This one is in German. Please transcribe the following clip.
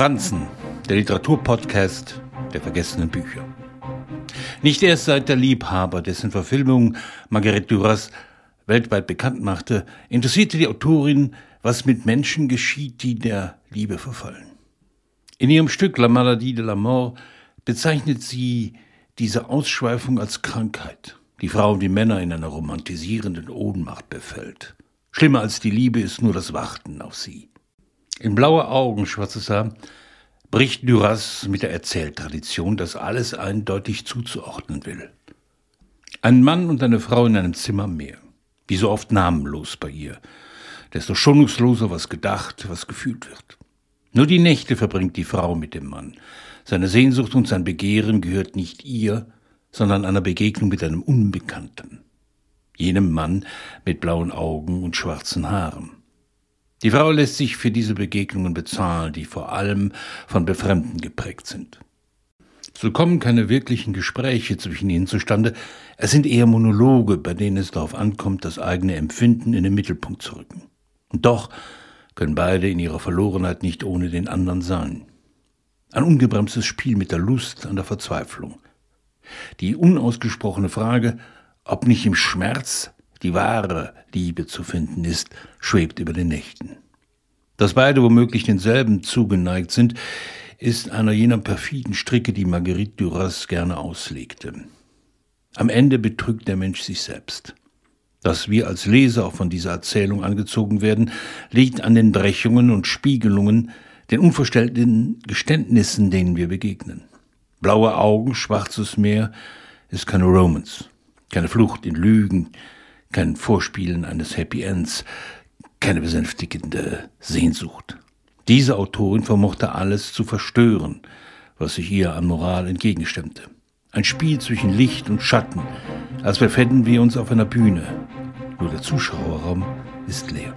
Franzen, der Literaturpodcast der vergessenen Bücher. Nicht erst seit der Liebhaber, dessen Verfilmung Marguerite Duras weltweit bekannt machte, interessierte die Autorin, was mit Menschen geschieht, die der Liebe verfallen. In ihrem Stück La Maladie de la Mort bezeichnet sie diese Ausschweifung als Krankheit, die Frauen wie Männer in einer romantisierenden Ohnmacht befällt. Schlimmer als die Liebe ist nur das Warten auf sie. In blaue Augen, schwarzes Haar, bricht Duras mit der Erzähltradition, dass alles eindeutig zuzuordnen will. Ein Mann und eine Frau in einem Zimmer mehr. Wie so oft namenlos bei ihr. Desto schonungsloser, was gedacht, was gefühlt wird. Nur die Nächte verbringt die Frau mit dem Mann. Seine Sehnsucht und sein Begehren gehört nicht ihr, sondern einer Begegnung mit einem Unbekannten. Jenem Mann mit blauen Augen und schwarzen Haaren. Die Frau lässt sich für diese Begegnungen bezahlen, die vor allem von Befremden geprägt sind. So kommen keine wirklichen Gespräche zwischen ihnen zustande, es sind eher Monologe, bei denen es darauf ankommt, das eigene Empfinden in den Mittelpunkt zu rücken. Und doch können beide in ihrer Verlorenheit nicht ohne den anderen sein. Ein ungebremstes Spiel mit der Lust an der Verzweiflung. Die unausgesprochene Frage, ob nicht im Schmerz die wahre Liebe zu finden ist, schwebt über den Nächten. Dass beide womöglich denselben zugeneigt sind, ist einer jener perfiden Stricke, die Marguerite Duras gerne auslegte. Am Ende betrügt der Mensch sich selbst. Dass wir als Leser auch von dieser Erzählung angezogen werden, liegt an den Brechungen und Spiegelungen, den unverstellten Geständnissen, denen wir begegnen. Blaue Augen, schwarzes Meer ist keine Romance, keine Flucht in Lügen, kein Vorspielen eines Happy Ends, keine besänftigende Sehnsucht. Diese Autorin vermochte alles zu verstören, was sich ihr an Moral entgegenstemmte. Ein Spiel zwischen Licht und Schatten, als befänden wir uns auf einer Bühne. Nur der Zuschauerraum ist leer.